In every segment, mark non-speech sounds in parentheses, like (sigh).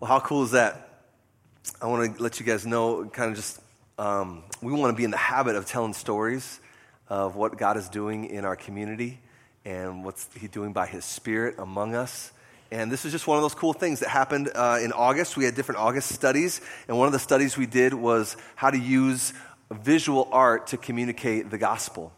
Well, how cool is that? I want to let you guys know, kind of just, um, we want to be in the habit of telling stories of what God is doing in our community and what's He doing by His Spirit among us. And this is just one of those cool things that happened uh, in August. We had different August studies, and one of the studies we did was how to use visual art to communicate the gospel.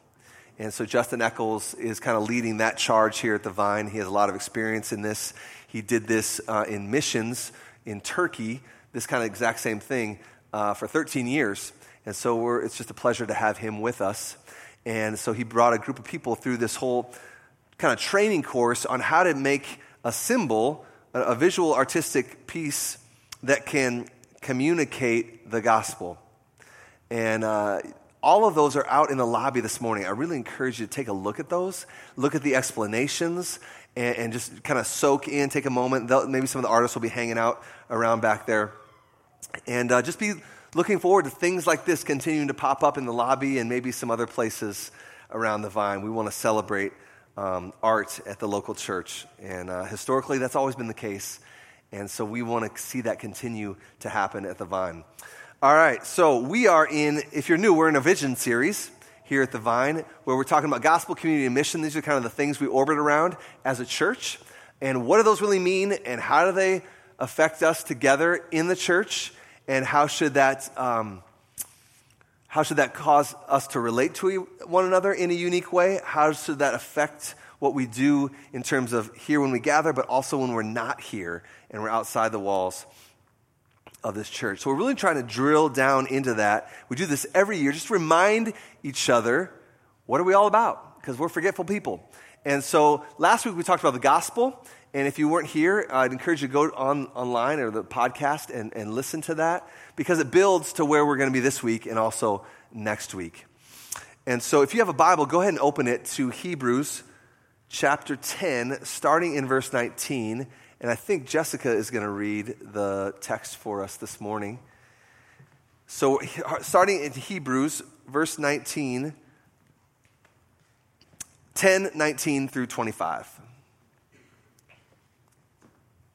And so Justin Eccles is kind of leading that charge here at the Vine. He has a lot of experience in this. He did this uh, in missions in Turkey, this kind of exact same thing, uh, for 13 years. And so it's just a pleasure to have him with us. And so he brought a group of people through this whole kind of training course on how to make a symbol, a, a visual artistic piece that can communicate the gospel. And uh, all of those are out in the lobby this morning. I really encourage you to take a look at those, look at the explanations, and, and just kind of soak in, take a moment. They'll, maybe some of the artists will be hanging out around back there. And uh, just be looking forward to things like this continuing to pop up in the lobby and maybe some other places around the vine. We want to celebrate um, art at the local church. And uh, historically, that's always been the case. And so we want to see that continue to happen at the vine. All right, so we are in, if you're new, we're in a vision series here at the Vine, where we're talking about gospel, community, and mission. These are kind of the things we orbit around as a church. And what do those really mean, and how do they affect us together in the church? And how should that, um, how should that cause us to relate to one another in a unique way? How should that affect what we do in terms of here when we gather, but also when we're not here and we're outside the walls of this church. So we're really trying to drill down into that. We do this every year, just remind each other what are we all about? Because we're forgetful people. And so last week we talked about the gospel. And if you weren't here, I'd encourage you to go on online or the podcast and, and listen to that because it builds to where we're going to be this week and also next week. And so if you have a Bible, go ahead and open it to Hebrews chapter 10, starting in verse 19. And I think Jessica is going to read the text for us this morning. So, starting in Hebrews, verse 19, 10, 19 through 25.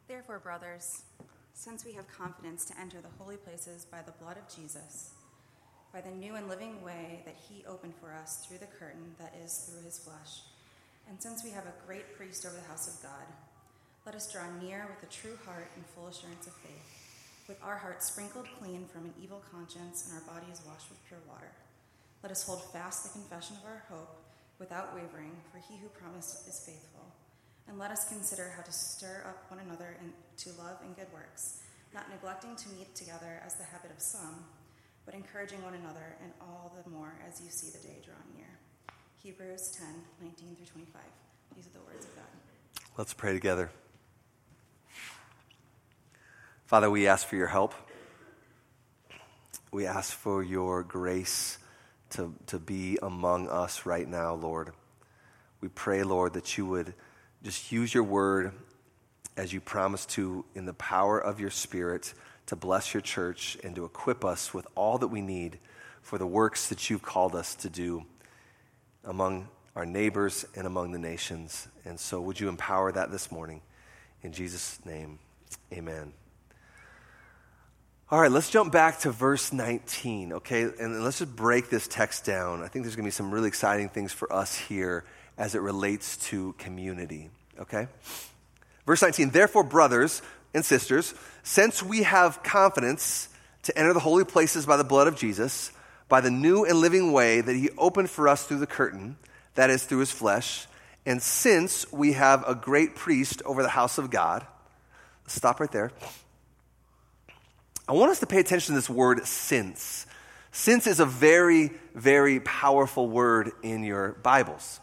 Therefore, brothers, since we have confidence to enter the holy places by the blood of Jesus, by the new and living way that he opened for us through the curtain that is through his flesh, and since we have a great priest over the house of God, let us draw near with a true heart and full assurance of faith, with our hearts sprinkled clean from an evil conscience and our bodies washed with pure water. Let us hold fast the confession of our hope without wavering, for he who promised is faithful. And let us consider how to stir up one another in, to love and good works, not neglecting to meet together as the habit of some, but encouraging one another, and all the more as you see the day drawing near. Hebrews 10 19 through 25. These are the words of God. Let's pray together. Father, we ask for your help. We ask for your grace to, to be among us right now, Lord. We pray, Lord, that you would just use your word as you promised to in the power of your Spirit to bless your church and to equip us with all that we need for the works that you've called us to do among our neighbors and among the nations. And so, would you empower that this morning? In Jesus' name, amen. All right, let's jump back to verse 19, okay? And let's just break this text down. I think there's going to be some really exciting things for us here as it relates to community, okay? Verse 19, therefore, brothers and sisters, since we have confidence to enter the holy places by the blood of Jesus, by the new and living way that he opened for us through the curtain, that is, through his flesh, and since we have a great priest over the house of God, stop right there. I want us to pay attention to this word since. Since is a very, very powerful word in your Bibles.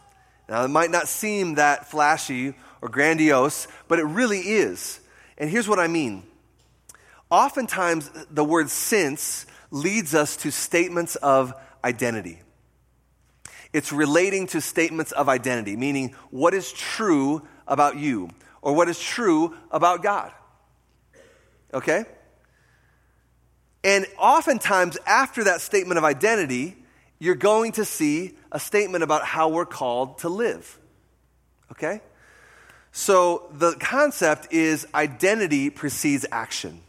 Now, it might not seem that flashy or grandiose, but it really is. And here's what I mean. Oftentimes, the word since leads us to statements of identity. It's relating to statements of identity, meaning what is true about you or what is true about God. Okay? And oftentimes, after that statement of identity, you're going to see a statement about how we're called to live. Okay? So the concept is identity precedes action.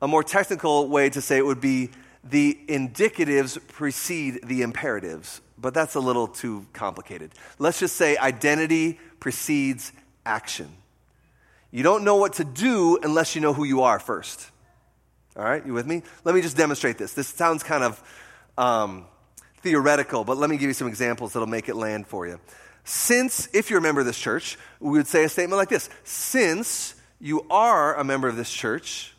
A more technical way to say it would be the indicatives precede the imperatives, but that's a little too complicated. Let's just say identity precedes action. You don't know what to do unless you know who you are first. All right, you with me? Let me just demonstrate this. This sounds kind of um, theoretical, but let me give you some examples that'll make it land for you. Since, if you're a member of this church, we would say a statement like this Since you are a member of this church,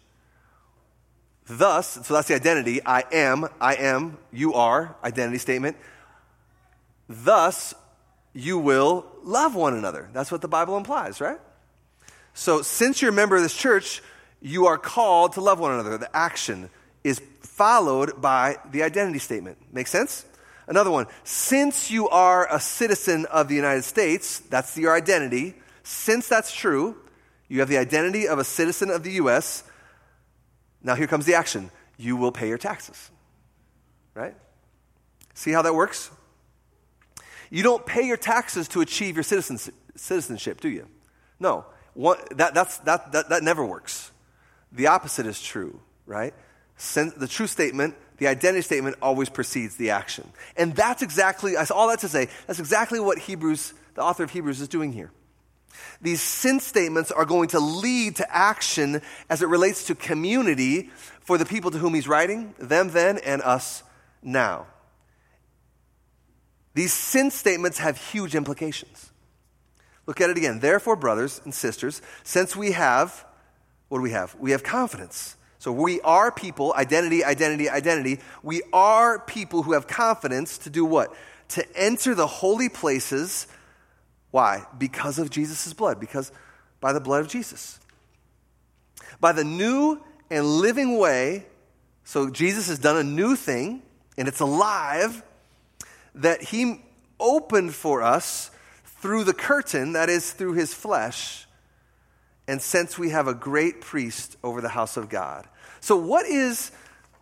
thus, so that's the identity I am, I am, you are, identity statement. Thus, you will love one another. That's what the Bible implies, right? So, since you're a member of this church, you are called to love one another. The action is followed by the identity statement. Make sense? Another one, since you are a citizen of the United States, that's your identity. Since that's true, you have the identity of a citizen of the U.S. Now here comes the action. You will pay your taxes. Right? See how that works? You don't pay your taxes to achieve your citizenship, do you? No. One, that, that, that, that never works. The opposite is true, right? the true statement the identity statement always precedes the action. And that's exactly, all that to say, that's exactly what Hebrews, the author of Hebrews, is doing here. These sin statements are going to lead to action as it relates to community for the people to whom he's writing, them then and us now. These sin statements have huge implications. Look at it again. Therefore, brothers and sisters, since we have, what do we have? We have confidence. So we are people, identity, identity, identity. We are people who have confidence to do what? To enter the holy places. Why? Because of Jesus' blood, because by the blood of Jesus. By the new and living way, so Jesus has done a new thing, and it's alive, that he opened for us through the curtain, that is, through his flesh and since we have a great priest over the house of God. So, what is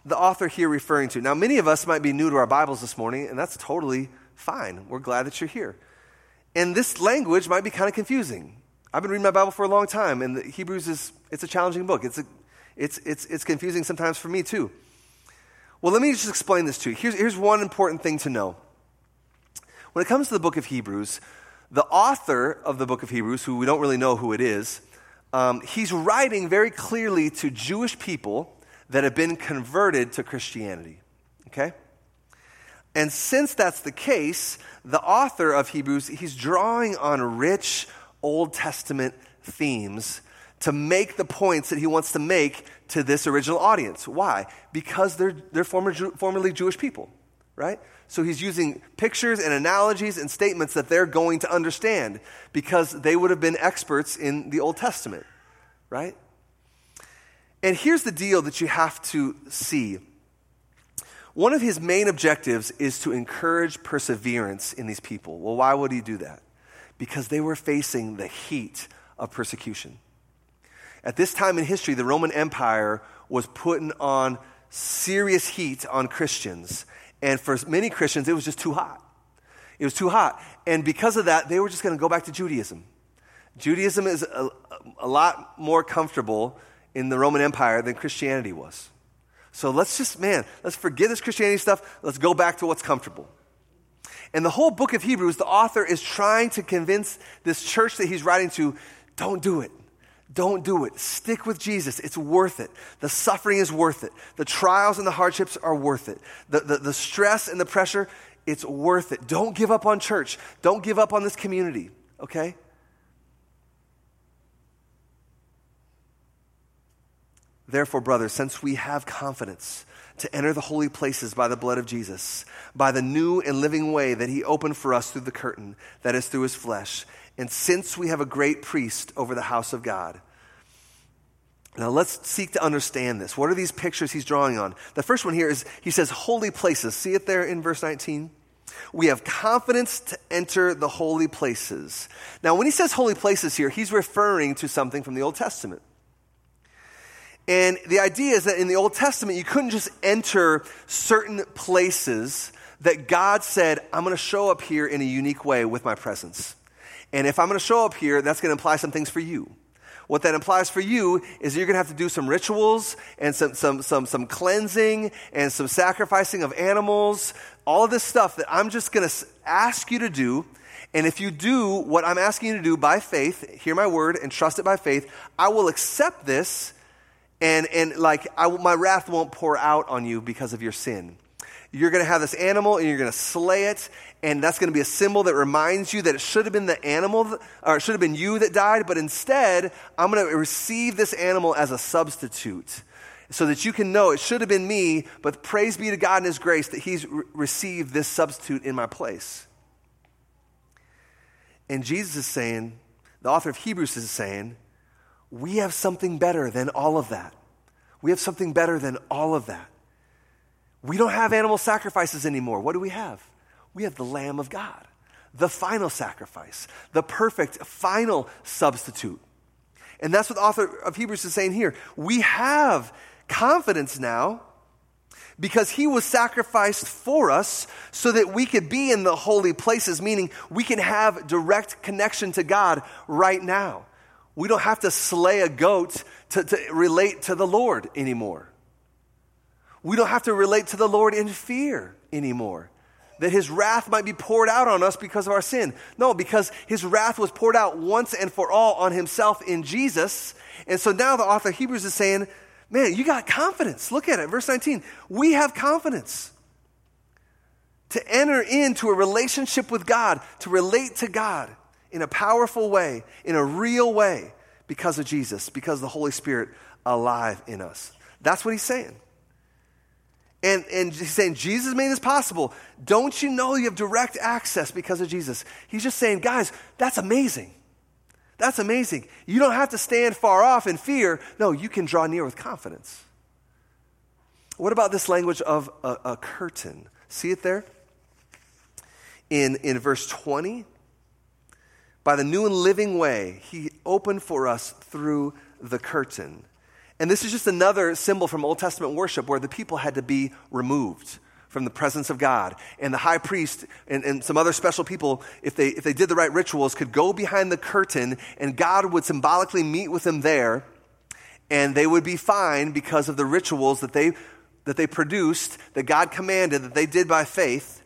the author here referring to? Now, many of us might be new to our Bibles this morning, and that's totally fine. We're glad that you're here. And this language might be kind of confusing. I've been reading my Bible for a long time, and Hebrews is it's a challenging book. It's, a, it's, it's, it's confusing sometimes for me too. Well, let me just explain this to you. Here's, here's one important thing to know. When it comes to the book of Hebrews, the author of the book of Hebrews, who we don't really know who it is, um, he's writing very clearly to Jewish people that have been converted to Christianity. Okay? And since that's the case, the author of Hebrews, he's drawing on rich Old Testament themes to make the points that he wants to make to this original audience. Why? Because they're, they're former, formerly Jewish people, right? So he's using pictures and analogies and statements that they're going to understand because they would have been experts in the Old Testament, right? And here's the deal that you have to see. One of his main objectives is to encourage perseverance in these people. Well, why would he do that? Because they were facing the heat of persecution. At this time in history, the Roman Empire was putting on serious heat on Christians and for many Christians, it was just too hot. It was too hot. And because of that, they were just going to go back to Judaism. Judaism is a, a, lot more comfortable in the Roman Empire than Christianity was. So let's just, man, let's forget this Christianity stuff. Let's go back to what's comfortable. And the whole book of Hebrews, the author is trying to convince this church that he's writing to don't do it. Don't do it. Stick with Jesus. It's worth it. The suffering is worth it. The trials and the hardships are worth it. The, the, the stress and the pressure, it's worth it. Don't give up on church. Don't give up on this community, okay? Therefore, brothers, since we have confidence to enter the holy places by the blood of Jesus, by the new and living way that he opened for us through the curtain, that is through his flesh, and since we have a great priest over the house of God. Now let's seek to understand this. What are these pictures he's drawing on? The first one here is he says holy places. See it there in verse 19? We have confidence to enter the holy places. Now, when he says holy places here, he's referring to something from the Old Testament. And the idea is that in the Old Testament, you couldn't just enter certain places that God said, I'm going to show up here in a unique way with my presence. And if I'm going to show up here, that's going to imply some things for you. What that implies for you is you're going to have to do some rituals and some, some, some, some cleansing and some sacrificing of animals, all of this stuff that I'm just going to ask you to do. And if you do what I'm asking you to do by faith, hear my word and trust it by faith, I will accept this and, and like I, my wrath won't pour out on you because of your sin. You're going to have this animal and you're going to slay it, and that's going to be a symbol that reminds you that it should have been the animal, or it should have been you that died, but instead, I'm going to receive this animal as a substitute so that you can know it should have been me, but praise be to God in His grace that He's re- received this substitute in my place. And Jesus is saying, the author of Hebrews is saying, we have something better than all of that. We have something better than all of that. We don't have animal sacrifices anymore. What do we have? We have the Lamb of God, the final sacrifice, the perfect final substitute. And that's what the author of Hebrews is saying here. We have confidence now because he was sacrificed for us so that we could be in the holy places, meaning we can have direct connection to God right now. We don't have to slay a goat to, to relate to the Lord anymore. We don't have to relate to the Lord in fear anymore. That his wrath might be poured out on us because of our sin. No, because his wrath was poured out once and for all on himself in Jesus. And so now the author of Hebrews is saying, man, you got confidence. Look at it, verse 19. We have confidence to enter into a relationship with God, to relate to God in a powerful way, in a real way, because of Jesus, because of the Holy Spirit alive in us. That's what he's saying. And, and he's saying, Jesus made this possible. Don't you know you have direct access because of Jesus? He's just saying, guys, that's amazing. That's amazing. You don't have to stand far off in fear. No, you can draw near with confidence. What about this language of a, a curtain? See it there? In, in verse 20, by the new and living way, he opened for us through the curtain. And this is just another symbol from Old Testament worship where the people had to be removed from the presence of God. And the high priest and, and, some other special people, if they, if they did the right rituals, could go behind the curtain and God would symbolically meet with them there. And they would be fine because of the rituals that they, that they produced, that God commanded, that they did by faith.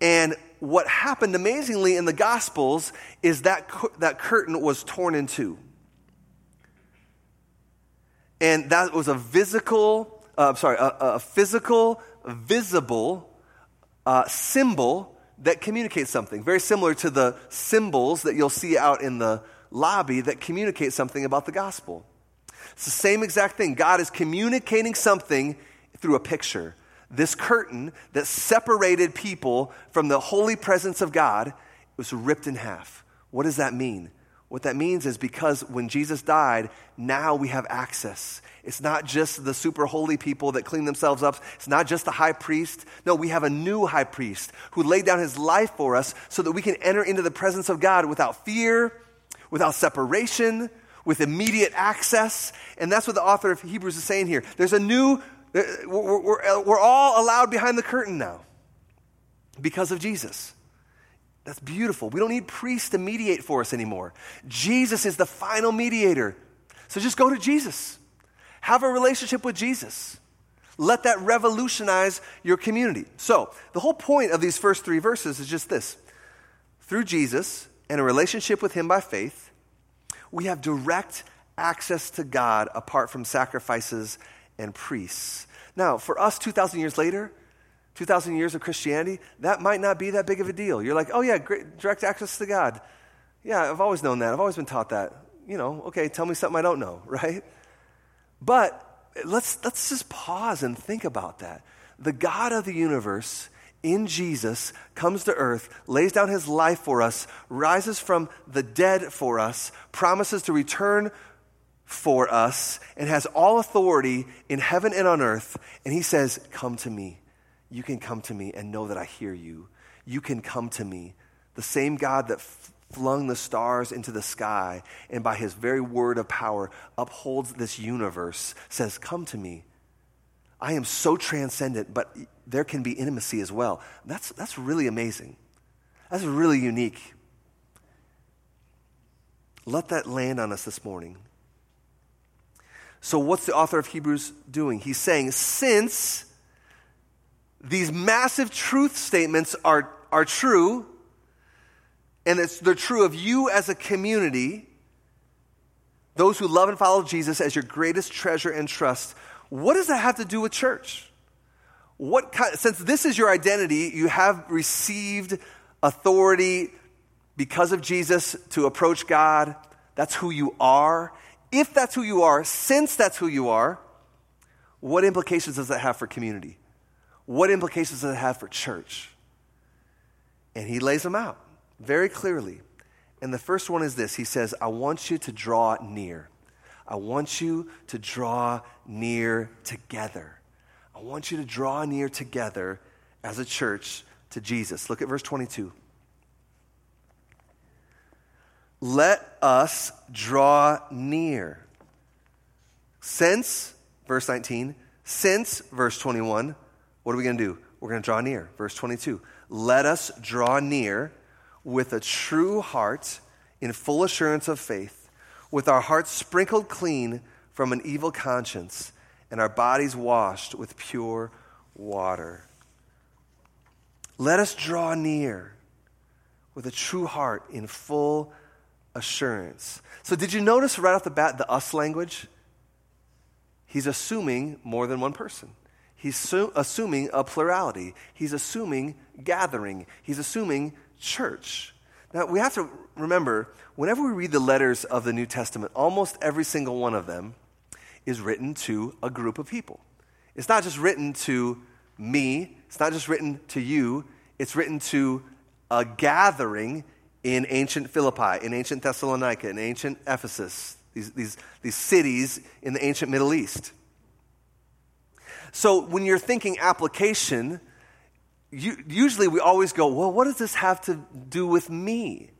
And what happened amazingly in the Gospels is that, that curtain was torn in two. And that was a physical, uh, sorry, a, a, physical, visible uh, symbol that communicates something. Very similar to the symbols that you'll see out in the lobby that communicate something about the gospel. It's the same exact thing. God is communicating something through a picture this curtain that separated people from the holy presence of God was ripped in half. What does that mean? What that means is because when Jesus died, now we have access. It's not just the super holy people that clean themselves up. It's not just the high priest. No, we have a new high priest who laid down his life for us so that we can enter into the presence of God without fear, without separation, with immediate access. And that's what the author of Hebrews is saying here. There's a new we're, we're, we're all allowed behind the curtain now because of Jesus. That's beautiful. We don't need priests to mediate for us anymore. Jesus is the final mediator. So just go to Jesus. Have a relationship with Jesus. Let that revolutionize your community. So, the whole point of these first three verses is just this through Jesus and a relationship with Him by faith, we have direct access to God apart from sacrifices and priests. Now, for us 2,000 years later, 2,000 years of Christianity, that might not be that big of a deal. You're like, oh, yeah, great, direct access to God. Yeah, I've always known that. I've always been taught that. You know, okay, tell me something I don't know, (laughs) right? But let's, let's just pause and think about that. The God of the universe in Jesus comes to earth, lays down his life for us, rises from the dead for us, promises to return for us and has all authority in heaven and on earth. And he says, Come to me. You can come to me and know that I hear you. You can come to me. The same God that flung the stars into the sky and by his very word of power upholds this universe says, Come to me. I am so transcendent, but there can be intimacy as well. That's, that's really amazing. That's really unique. Let that land on us this morning. So, what's the author of Hebrews doing? He's saying, since these massive truth statements are, are true, and it's, they're true of you as a community, those who love and follow Jesus as your greatest treasure and trust, what does that have to do with church? What kind, since this is your identity, you have received authority because of Jesus to approach God. That's who you are. If that's who you are, since that's who you are, what implications does that have for community? What implications does it have for church? And he lays them out very clearly. And the first one is this He says, I want you to draw near. I want you to draw near together. I want you to draw near together as a church to Jesus. Look at verse 22. Let us draw near. Since, verse 19, since, verse 21, what are we going to do? We're going to draw near. Verse 22. Let us draw near with a true heart in full assurance of faith, with our hearts sprinkled clean from an evil conscience and our bodies washed with pure water. Let us draw near with a true heart in full assurance. So, did you notice right off the bat the us language? He's assuming more than one person. He's su- assuming a plurality. He's assuming gathering. He's assuming church. Now, we have to remember whenever we read the letters of the New Testament, almost every single one of them is written to a group of people. It's not just written to me, it's not just written to you, it's written to a gathering in ancient Philippi, in ancient Thessalonica, in ancient Ephesus, these, these, these cities in the ancient Middle East. So when you're thinking application, you, usually we always go, well, what does this have to do with me?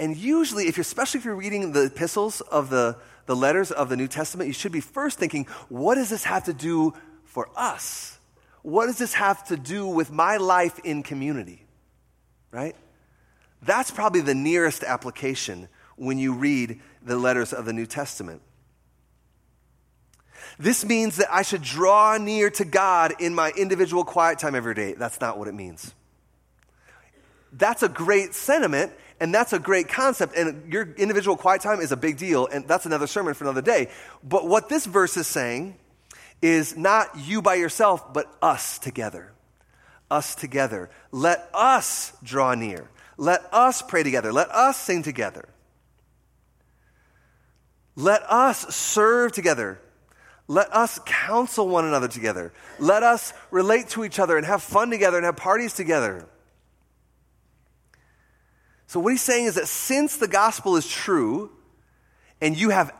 And usually, if you're, especially if you're reading the epistles of the, the letters of the New Testament, you should be first thinking, what does this have to do for us? What does this have to do with my life in community? Right? That's probably the nearest application when you read the letters of the New Testament. This means that I should draw near to God in my individual quiet time every day. That's not what it means. That's a great sentiment and that's a great concept. And your individual quiet time is a big deal, and that's another sermon for another day. But what this verse is saying is not you by yourself, but us together. Us together. Let us draw near. Let us pray together. Let us sing together. Let us serve together. Let us counsel one another together. Let us relate to each other and have fun together and have parties together. So, what he's saying is that since the gospel is true and you have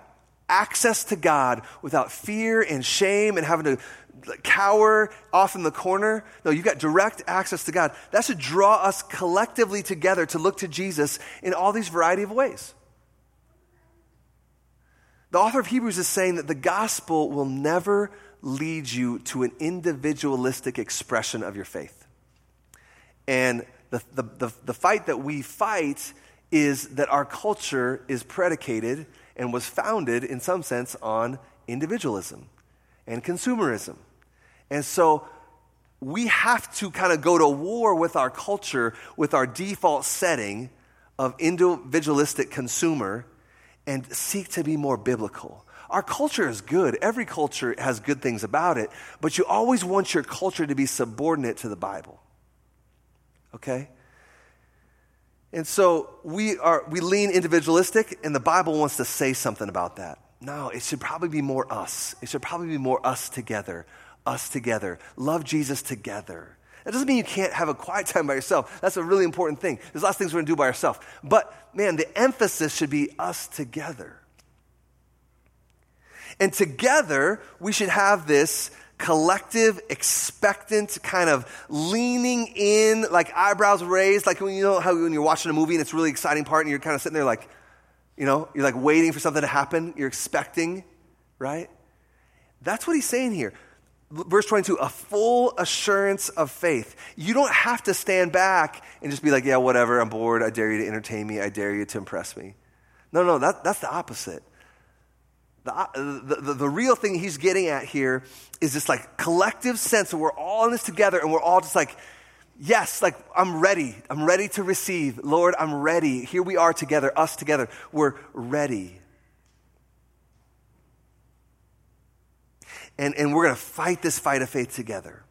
access to God without fear and shame and having to cower off in the corner. No, you've got direct access to God. That should draw us collectively together to look to Jesus in all these variety of ways. The author of Hebrews is saying that the gospel will never lead you to an individualistic expression of your faith. And the, the, the, the, fight that we fight is that our culture is predicated and was founded, in some sense, on individualism and consumerism. And so we have to kind of go to war with our culture, with our default setting of individualistic consumer and seek to be more biblical. Our culture is good. Every culture has good things about it, but you always want your culture to be subordinate to the Bible. Okay? And so we are we lean individualistic and the Bible wants to say something about that. No, it should probably be more us. It should probably be more us together. Us together. Love Jesus together. That doesn't mean you can't have a quiet time by yourself. That's a really important thing. There's lots of things we're going to do by ourselves. But man, the emphasis should be us together. And together, we should have this collective, expectant kind of leaning in, like eyebrows raised, like when you know how when you're watching a movie and it's a really exciting part and you're kind of sitting there like, you know, you're like waiting for something to happen, you're expecting, right? That's what he's saying here verse 22 a full assurance of faith you don't have to stand back and just be like yeah whatever i'm bored i dare you to entertain me i dare you to impress me No, no, that, that's the opposite. The, uh, the, the, the, real thing he's getting at here is this like collective sense that we're all in this together and we're all just like, yes, like I'm ready. I'm ready to receive. Lord, I'm ready. Here we are together, us together. We're ready. And, and we're going to fight this fight of faith together.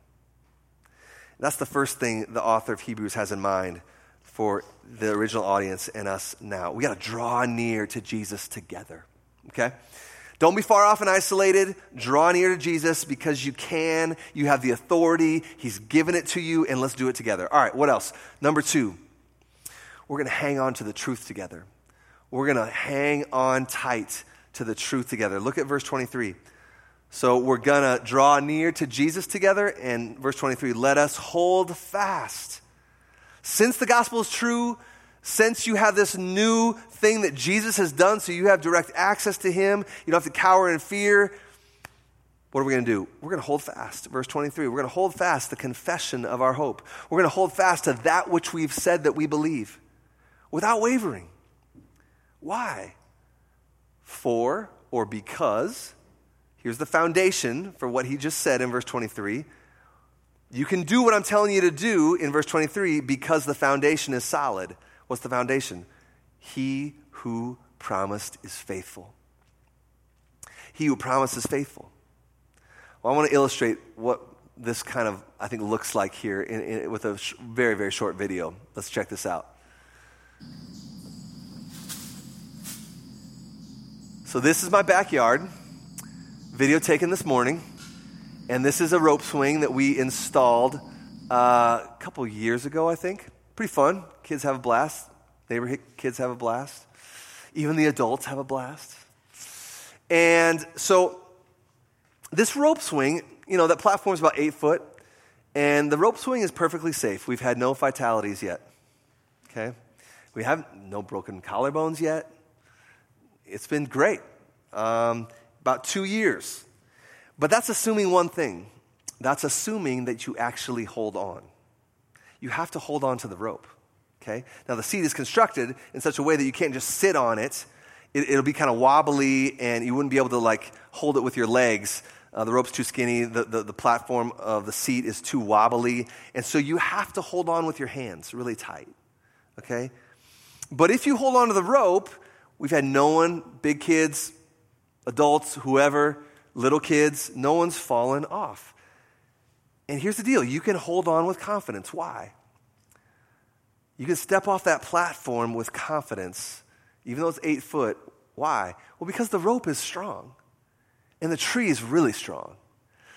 That's the first thing the author of Hebrews has in mind for the original audience and us now. We got to draw near to Jesus together. Okay? Don't be far off and isolated. Draw near to Jesus because you can. You have the authority. He's given it to you, and let's do it together. All right, what else? Number two, we're going to hang on to the truth together. We're going to hang on tight to the truth together. Look at verse 23. So we're going to draw near to Jesus together. And verse 23 let us hold fast. Since the gospel is true, since you have this new thing that Jesus has done, so you have direct access to him, you don't have to cower in fear. What are we going to do? We're going to hold fast. Verse 23, we're going to hold fast the confession of our hope. We're going to hold fast to that which we've said that we believe without wavering. Why? For or because Here's the foundation for what he just said in verse 23. You can do what I'm telling you to do in verse 23 because the foundation is solid. What's the foundation? He who promised is faithful. He who promised is faithful. Well, I want to illustrate what this kind of, I think, looks like here in, in, with a sh- very, very short video. Let's check this out. So, this is my backyard video taken this morning, and this is a rope swing that we installed uh, a couple years ago, I think. Pretty fun. Kids have a blast. Neighborhood kids have a blast. Even the adults have a blast. And so, this rope swing, you know, that platform is about eight foot, and the rope swing is perfectly safe. We've had no fatalities yet. Okay? We have no broken collarbones yet. It's been great. Um, about two years. But that's assuming one thing that's assuming that you actually hold on. You have to hold on to the rope. Okay? Now, the seat is constructed in such a way that you can't just sit on it. it will be kind of wobbly, and you wouldn't be able to like hold it with your legs. Uh, the rope's too skinny. The, the, the platform of the seat is too wobbly. And so you have to hold on with your hands really tight. Okay? But if you hold on to the rope, we've had no one, big kids, adults, whoever, little kids, no one's fallen off. And here's the deal you can hold on with confidence. Why? You can step off that platform with confidence, even though it's eight foot. Why? Well, because the rope is strong, and the tree is really strong.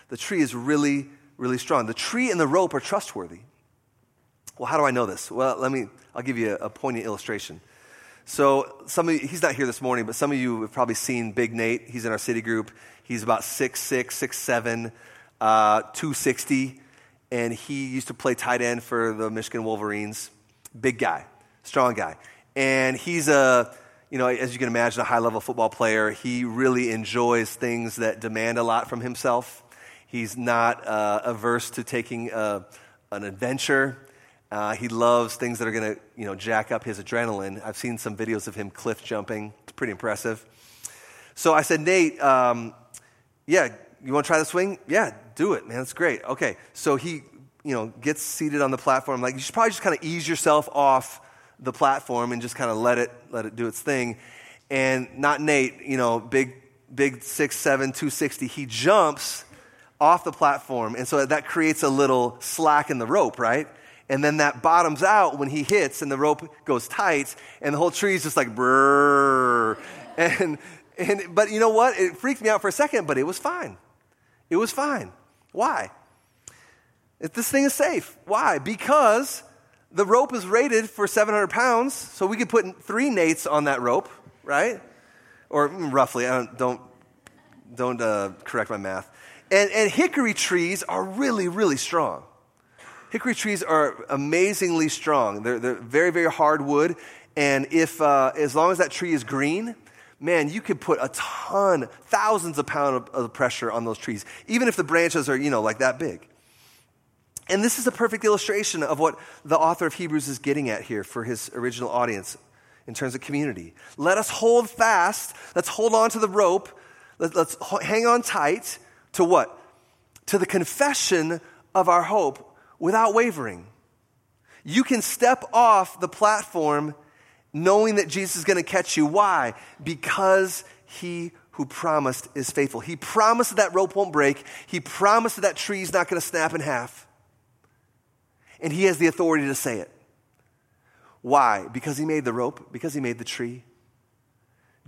The tree is really, really strong. The tree and the rope are trustworthy. Well, how do I know this? Well, let me, I'll give you a, a poignant illustration. So some of you, he's not here this morning, but some of you have probably seen Big Nate. He's in our city group. He's about 6'6", 6'7", uh, 260, and he used to play tight end for the Michigan Wolverines. Big guy, strong guy. And he's a, you know, as you can imagine, a high-level football player. He really enjoys things that demand a lot from himself. He's not uh, averse to taking a, uh, an adventure. Uh, he loves things that are going to, you know, jack up his adrenaline. I've seen some videos of him cliff jumping. It's pretty impressive. So I said, Nate, um, yeah, you want to try the swing? Yeah, do it, man. It's great. Okay. So he, you know, gets seated on the platform. Like, you should probably just kind of ease yourself off the platform and just kind of let it, let it do its thing. And not Nate, you know, big, big 6'7", 260. He jumps off the platform. And so that creates a little slack in the rope, right? And then that bottoms out when he hits and the rope goes tight and the whole tree is just like brrr. And, and, but you know what? It freaked me out for a second, but it was fine. It was fine. Why? If this thing is safe. Why? Because the rope is rated for 700 pounds, so we could put three Nates on that rope, right? Or mm, roughly, I don't, don't, don't uh, correct my math. And, and hickory trees are really, really strong. Hickory trees are amazingly strong. They're, they're very, very hard wood. And if, uh, as long as that tree is green, man, you could put a ton, thousands of pounds of, of pressure on those trees, even if the branches are, you know, like that big. And this is a perfect illustration of what the author of Hebrews is getting at here for his original audience. in terms of community. Let us hold fast. Let's hold on to the rope. Let, us hang on tight to what? To the confession of our hope without wavering. You can step off the platform knowing that Jesus is going to catch you. Why? Because he who promised is faithful. He promised that, that rope won't break. He promised that that tree is not going to snap in half. And he has the authority to say it. Why? Because he made the rope, because he made the tree.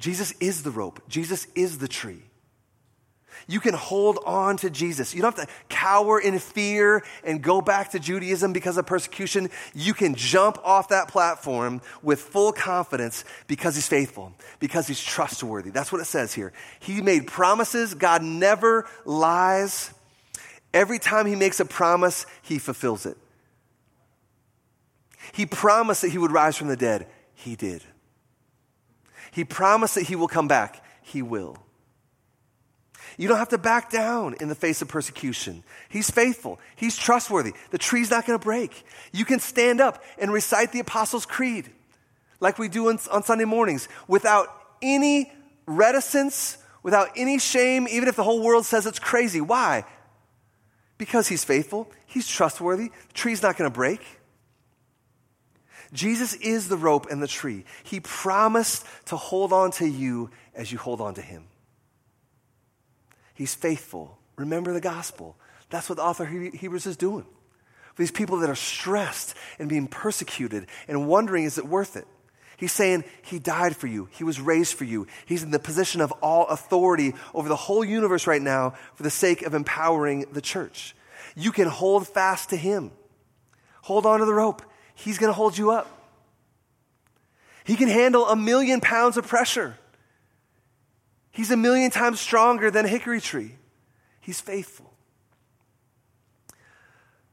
Jesus is the rope, Jesus is the tree. You can hold on to Jesus. You don't have to cower in fear and go back to Judaism because of persecution. You can jump off that platform with full confidence because he's faithful, because he's trustworthy. That's what it says here. He made promises. God never lies. Every time he makes a promise, he fulfills it. He promised that he would rise from the dead. He did. He promised that he will come back. He will. You don't have to back down in the face of persecution. He's faithful. He's trustworthy. The tree's not going to break. You can stand up and recite the Apostles' Creed like we do on, on Sunday mornings without any reticence, without any shame, even if the whole world says it's crazy. Why? Because he's faithful. He's trustworthy. The tree's not going to break. Jesus is the rope and the tree. He promised to hold on to you as you hold on to him. He's faithful. Remember the gospel. That's what the author of Hebrews is doing. For these people that are stressed and being persecuted and wondering, is it worth it? He's saying he died for you. He was raised for you. He's in the position of all authority over the whole universe right now for the sake of empowering the church. You can hold fast to him. Hold on to the rope. He's going to hold you up. He can handle a million pounds of pressure. He's a million times stronger than a hickory tree. He's faithful.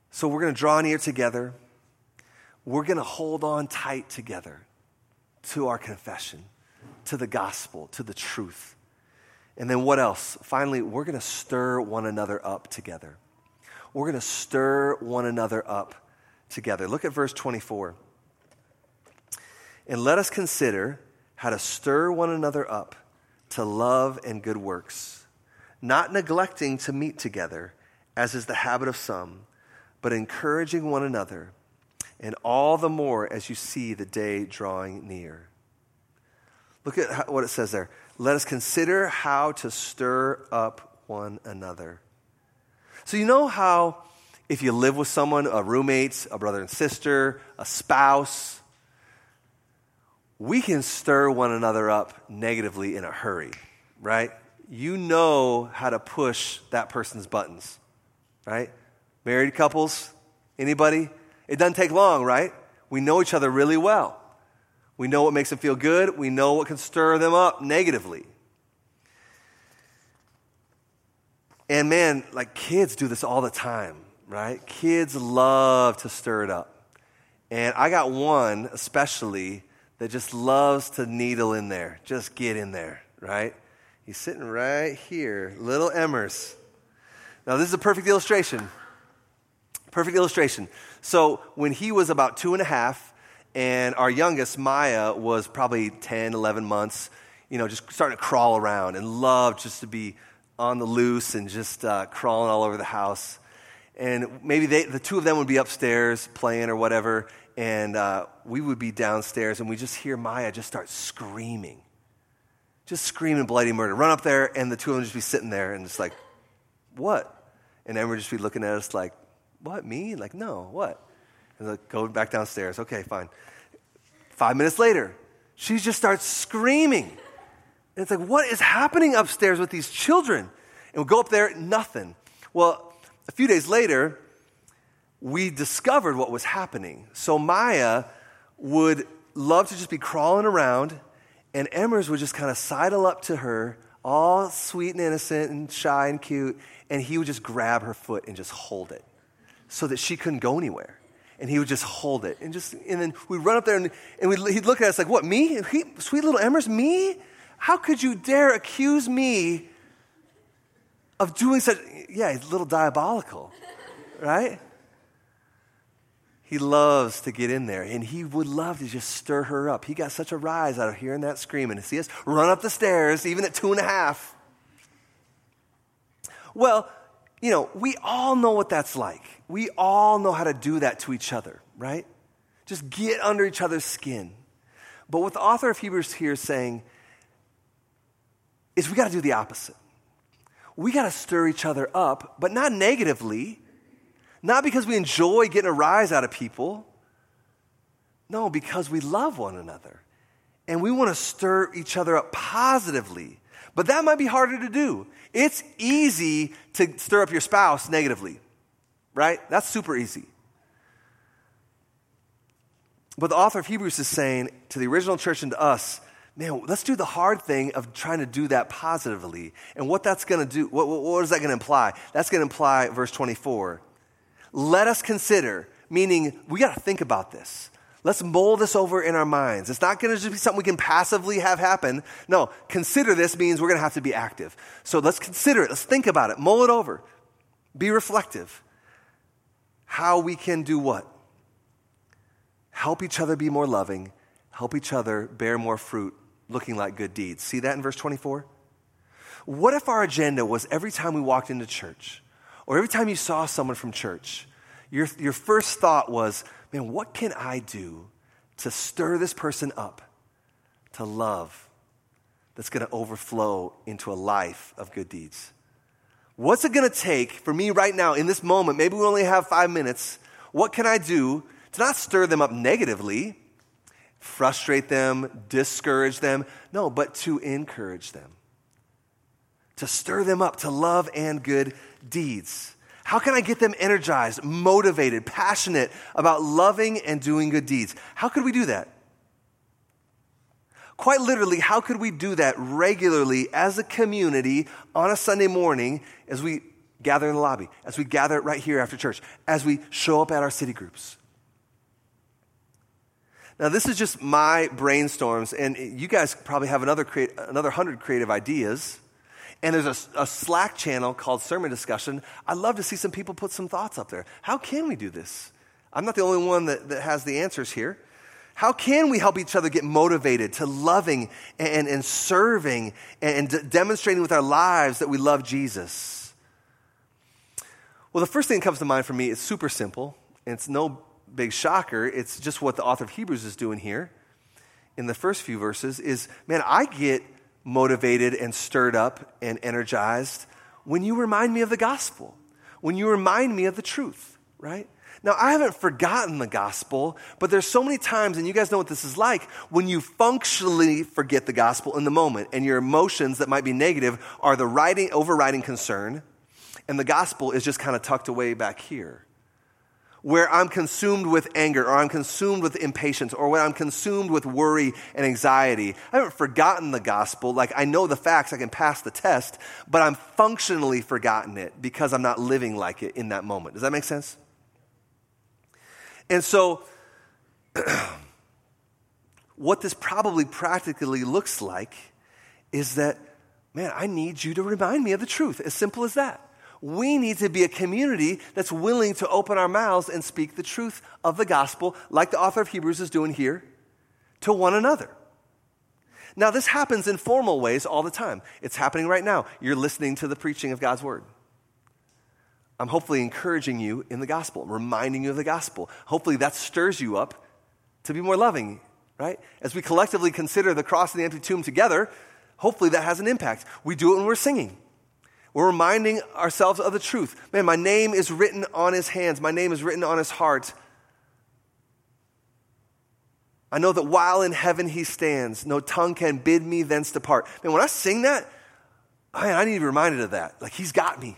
So we're going to draw near together. We're going to hold on tight together to our confession, to the gospel, to the truth. And then what else? Finally, we're going to stir one another up together. We're going to stir one another up together. Look at verse 24. And let us consider how to stir one another up to love and good works, not neglecting to meet together, as is the habit of some, but encouraging one another, and all the more as you see the day drawing near. Look at what it says there. Let us consider how to stir up one another. So, you know how if you live with someone, a roommate, a brother and sister, a spouse, we can stir one another up negatively in a hurry, right? You know how to push that person's buttons, right? Married couples, anybody? It doesn't take long, right? We know each other really well. We know what makes them feel good. We know what can stir them up negatively. And man, like kids do this all the time, right? Kids love to stir it up. And I got one especially that just loves to needle in there. Just get in there, right? He's sitting right here, little Emmers. Now, this is a perfect illustration. Perfect illustration. So, when he was about two and a half, and our youngest, Maya, was probably 10, 11 months, you know, just starting to crawl around and loved just to be on the loose and just uh, crawling all over the house. And maybe they, the two of them would be upstairs playing or whatever, and uh, we would be downstairs and we just hear Maya just start screaming. Just screaming bloody murder. Run up there and the two of them just be sitting there and it's like, what? And then we'd just be looking at us like, what, me? Like, no, what? And like, go back downstairs. Okay, fine. Five minutes later, she just starts screaming. And it's like, what is happening upstairs with these children? And we go up there, nothing. Well, a few days later, we discovered what was happening. So Maya would love to just be crawling around, and Emmers would just kind of sidle up to her, all sweet and innocent and shy and cute, and he would just grab her foot and just hold it so that she couldn't go anywhere. And he would just hold it. And, just, and then we'd run up there and, and he'd look at us like, What, me? He, sweet little Emmers, me? How could you dare accuse me of doing such? Yeah, he's a little diabolical, right? He loves to get in there, and he would love to just stir her up. He got such a rise out of hearing that screaming to see us run up the stairs, even at two and a half. Well, you know, we all know what that's like. We all know how to do that to each other, right? Just get under each other's skin. But what the author of Hebrews here is saying is we got to do the opposite. We got to stir each other up, but not negatively, not because we enjoy getting a rise out of people. No, because we love one another. And we want to stir each other up positively. But that might be harder to do. It's easy to stir up your spouse negatively, right? That's super easy. But the author of Hebrews is saying to the original church and to us, man, let's do the hard thing of trying to do that positively. And what that's going to do, what, what is that going to imply? That's going to imply, verse 24, let us consider, meaning we got to think about this. Let's mold this over in our minds. It's not going to just be something we can passively have happen. No, consider this means we're going to have to be active. So let's consider it. Let's think about it. Mull it over. Be reflective. How we can do what? Help each other be more loving, help each other bear more fruit, looking like good deeds. See that in verse 24? What if our agenda was every time we walked into church, or every time you saw someone from church, your, your first thought was, man, what can I do to stir this person up to love that's going to overflow into a life of good deeds? What's it going to take for me right now in this moment? Maybe we only have five minutes. What can I do to not stir them up negatively, frustrate them, discourage them. No, but to encourage them, to stir them up to love and good deeds. How can I get them energized, motivated, passionate about loving and doing good deeds? How could we do that? Quite literally, how could we do that regularly as a community on a Sunday morning as we gather in the lobby, as we gather right here after church, as we show up at our city groups? Now, this is just my brainstorms, and you guys probably have another, create, another hundred creative ideas. And there's a, a, Slack channel called Sermon Discussion. I'd love to see some people put some thoughts up there. How can we do this? I'm not the only one that, that has the answers here. How can we help each other get motivated to loving and, and serving and demonstrating with our lives that we love Jesus? Well, the first thing that comes to mind for me is super simple, it's no big shocker. It's just what the author of Hebrews is doing here in the first few verses is man, I get motivated and stirred up and energized when you remind me of the gospel, when you remind me of the truth, right? Now, I haven't forgotten the gospel, but there's so many times, and you guys know what this is like, when you functionally forget the gospel in the moment, and your emotions that might be negative are the writing, overriding concern, and the gospel is just kind of tucked away back here where I'm consumed with anger or I'm consumed with impatience or when I'm consumed with worry and anxiety. I haven't forgotten the gospel. Like I know the facts, I can pass the test, but I'm functionally forgotten it because I'm not living like it in that moment. Does that make sense? And so, (clears throat) what this probably practically looks like is that, man, I need you to remind me of the truth. As simple as that we need to be a community that's willing to open our mouths and speak the truth of the gospel, like the author of Hebrews is doing here, to one another. Now, this happens in formal ways all the time. It's happening right now. You're listening to the preaching of God's word. I'm hopefully encouraging you in the gospel, reminding you of the gospel. Hopefully, that stirs you up to be more loving, right? As we collectively consider the cross and the empty tomb together, hopefully that has an impact. We do it when we're singing. We're reminding ourselves of the truth. Man, my name is written on his hands, my name is written on his heart. I know that while in heaven he stands, no tongue can bid me thence depart. Man, when I sing that, man, I need to be reminded of that. Like, he's got me.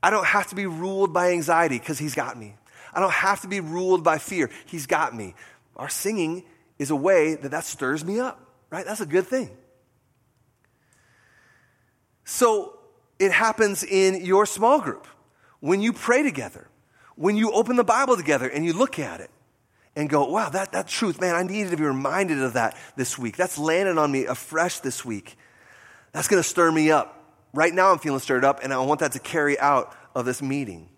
I don't have to be ruled by anxiety because he's got me. I don't have to be ruled by fear. He's got me. Our singing is a way that that stirs me up, right? That's a good thing. So, it happens in your small group, when you pray together, when you open the Bible together and you look at it and go, wow, that, that truth, man, I needed to be reminded of that this week. That's landed on me afresh this week. That's going to stir me up. Right now, I'm feeling stirred up, and I want that to carry out of this meeting.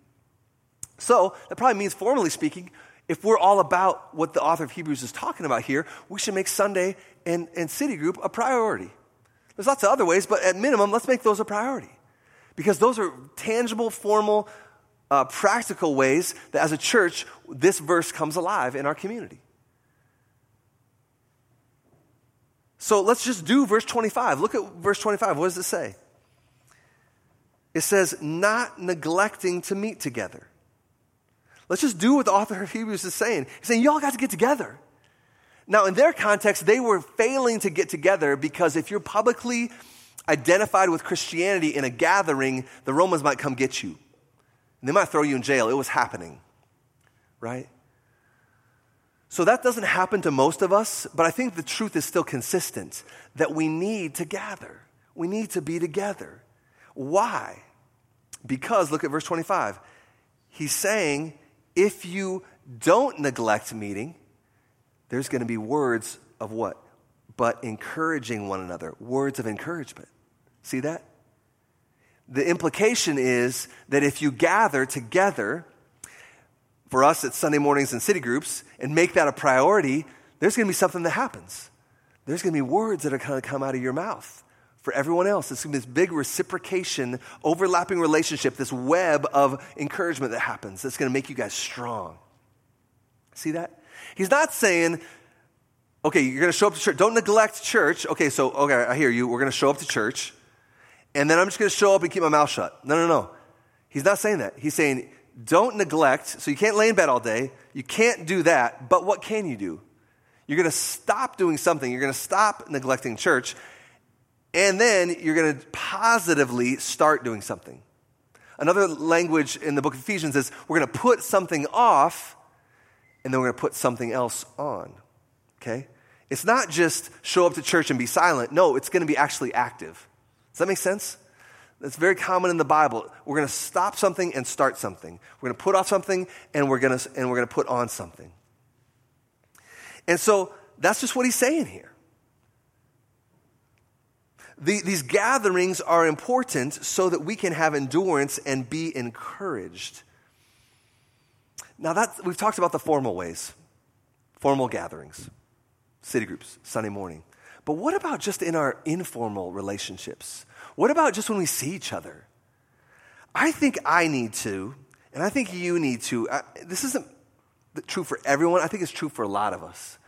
So, that probably means, formally speaking, if we're all about what the author of Hebrews is talking about here, we should make Sunday and, and city group a priority. There's lots of other ways, but at minimum, let's make those a priority. Because those are tangible, formal, uh, practical ways that as a church, this verse comes alive in our community. So let's just do verse 25. Look at verse 25. What does it say? It says, not neglecting to meet together. Let's just do what the author of Hebrews is saying. He's saying, y'all got to get together. Now, in their context, they were failing to get together because if you're publicly identified with Christianity in a gathering, the Romans might come get you. And they might throw you in jail. It was happening, right? So that doesn't happen to most of us, but I think the truth is still consistent that we need to gather. We need to be together. Why? Because, look at verse 25. He's saying, if you don't neglect meeting, there's going to be words of what? But encouraging one another, words of encouragement. See that? The implication is that if you gather together, for us it's Sunday mornings and city groups, and make that a priority, there's going to be something that happens. There's going to be words that are going to come out of your mouth. For everyone else, it's going to be this big reciprocation, overlapping relationship, this web of encouragement that happens that's going to make you guys strong. See that? He's not saying, okay, you're going to show up to church. Don't neglect church. Okay, so, okay, I hear you. We're going to show up to church, and then I'm just going to show up and keep my mouth shut. No, no, no. He's not saying that. He's saying, don't neglect. So you can't lay in bed all day. You can't do that. But what can you do? You're going to stop doing something. You're going to stop neglecting church. And then you're going to positively start doing something. Another language in the book of Ephesians is we're going to put something off and then we're going to put something else on. Okay? It's not just show up to church and be silent. No, it's going to be actually active. That make sense? That's very common in the Bible. We're going to stop something and start something. We're going to put off something and we're going to, and we're going to put on something. And so that's just what he's saying here. The, these gatherings are important so that we can have endurance and be encouraged. Now, that, we've talked about the formal ways, formal gatherings, city groups, Sunday morning. But what about just in our informal relationships? What about just when we see each other? I think I need to, and I think you need to. I, this isn't true for everyone, I think it's true for a lot of us.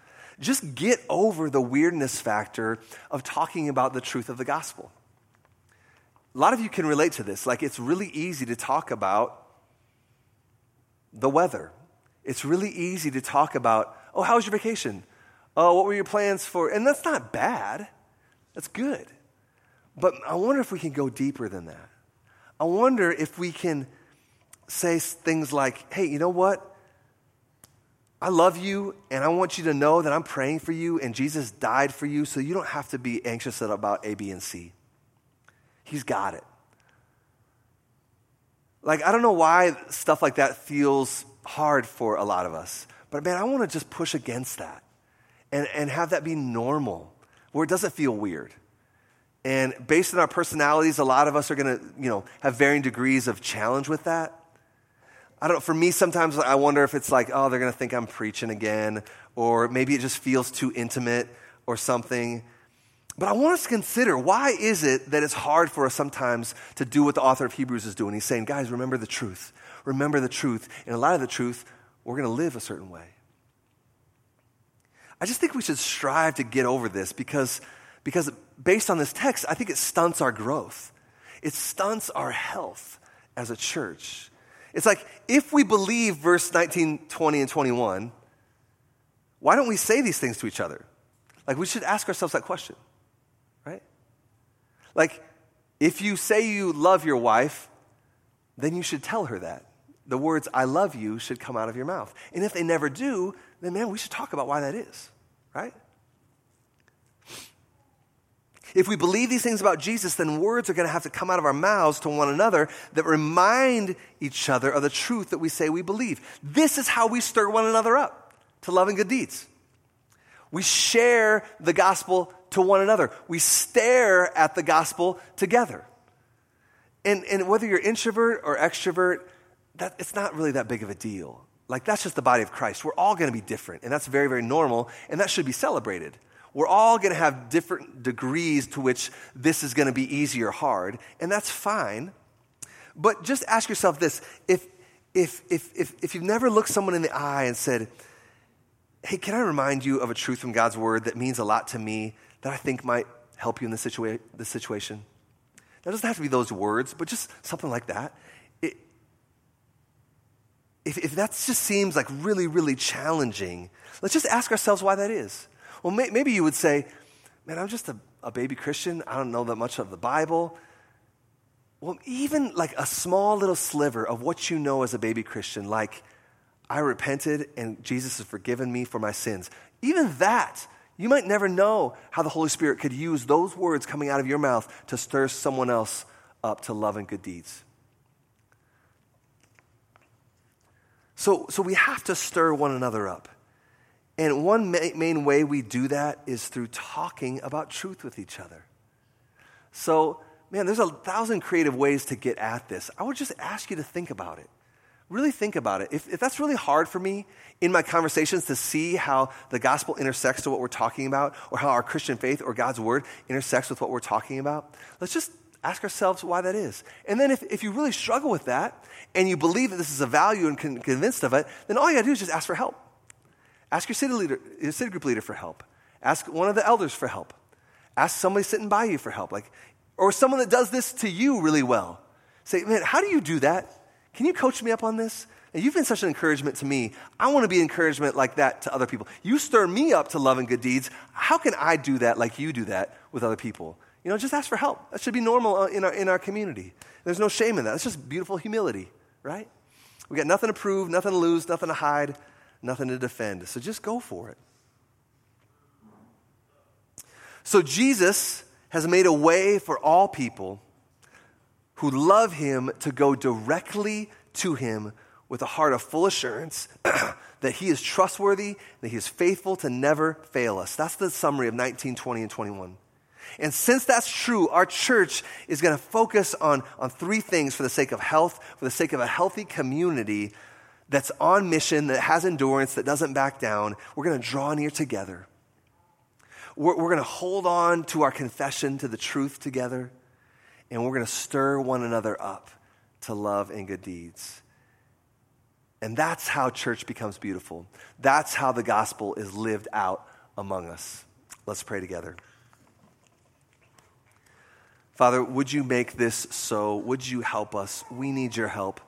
Just get over the weirdness factor of talking about the truth of the gospel. A lot of you can relate to this. Like, it's really easy to talk about the weather. It's really easy to talk about, oh, how was your vacation? Oh, what were your plans for? And that's not bad, that's good. But I wonder if we can go deeper than that. I wonder if we can say things like, hey, you know what? I love you, and I want you to know that I'm praying for you, and Jesus died for you, so you don't have to be anxious about A, B, and C. He's got it. Like, I don't know why stuff like that feels hard for a lot of us. But man, I want to just push against that and, and have that be normal where it doesn't feel weird. And based on our personalities, a lot of us are going to, you know, have varying degrees of challenge with that. I don't for me, sometimes I wonder if it's like, oh, they're going to think I'm preaching again, or maybe it just feels too intimate or something. But I want us to consider why is it that it's hard for us sometimes to do what the author of Hebrews is doing? He's saying, guys, remember the truth. Remember the truth. And a lot of the truth, we're going to live a certain way. I just think we should strive to get over this because, because based on this text, I think it stunts our growth. It stunts our health as a church. It's like if we believe verse 19, 20, and 21, why don't we say these things to each other? Like we should ask ourselves that question. Right? Like, if you say you love your wife, then you should tell her that. The words, I love you, should come out of your mouth. And if they never do, then man, we should talk about why that is, right? If we believe these things about Jesus, then words are going to have to come out of our mouths to one another that remind each other of the truth that we say we believe. This is how we stir one another up to love and good deeds. We share the gospel to one another. We stare at the gospel together. And, and whether you're introvert or extrovert, that, it's not really that big of a deal. Like, that's just the body of Christ. We're all going to be different, and that's very, very normal, and that should be celebrated. We're all going to have different degrees to which this is going to be easy or hard, and that's fine. But just ask yourself this if, if, if, if, if you've never looked someone in the eye and said, Hey, can I remind you of a truth from God's word that means a lot to me that I think might help you in this, situa- this situation? That doesn't have to be those words, but just something like that. It, if, if that just seems like really, really challenging, let's just ask ourselves why that is. Well, may, maybe you would say, Man, I'm just a, a baby Christian. I don't know that much of the Bible. Well, even like a small little sliver of what you know as a baby Christian, like I repented and Jesus has forgiven me for my sins, even that, you might never know how the Holy Spirit could use those words coming out of your mouth to stir someone else up to love and good deeds. So, so we have to stir one another up. And one main way we do that is through talking about truth with each other. So, man, there's a thousand creative ways to get at this. I would just ask you to think about it. Really think about it. If, if that's really hard for me in my conversations to see how the gospel intersects to what we're talking about, or how our Christian faith or God's word intersects with what we're talking about, let's just ask ourselves why that is. And then if, if you really struggle with that and you believe that this is a value and con- convinced of it, then all you gotta do is just ask for help. Ask your city leader, your city group leader for help. Ask one of the elders for help. Ask somebody sitting by you for help. Like, or someone that does this to you really well. Say, man, how do you do that? Can you coach me up on this? And you've been such an encouragement to me. I want to be encouragement like that to other people. You stir me up to love and good deeds. How can I do that like you do that with other people? You know, just ask for help. That should be normal uh, in our, in our community. There's no shame in that. It's just beautiful humility, right? We got nothing to prove, nothing to lose, nothing to hide, nothing to defend. So just go for it. So Jesus has made a way for all people who love him to go directly to him with a heart of full assurance (clears throat) that he is trustworthy, that he is faithful to never fail us. That's the summary of 19, 20, and 21. And since that's true, our church is going to focus on, on three things for the sake of health, for the sake of a healthy community that's on mission, that has endurance, that doesn't back down. We're going to draw near together. We're, we're going to hold on to our confession, to the truth together, and we're going to stir one another up to love and good deeds. And that's how church becomes beautiful. That's how the gospel is lived out among us. Let's pray together. Father, would you make this so? Would you help us? We need your help.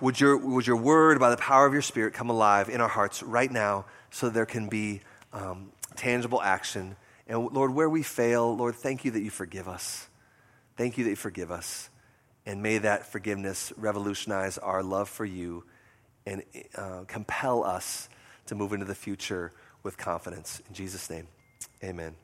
Would your, would your word, by the power of your Spirit, come alive in our hearts right now so there can be um, tangible action? And Lord, where we fail, Lord, thank you that you forgive us. Thank you that you forgive us. And may that forgiveness revolutionize our love for you and uh, compel us to move into the future with confidence. In Jesus' name, amen.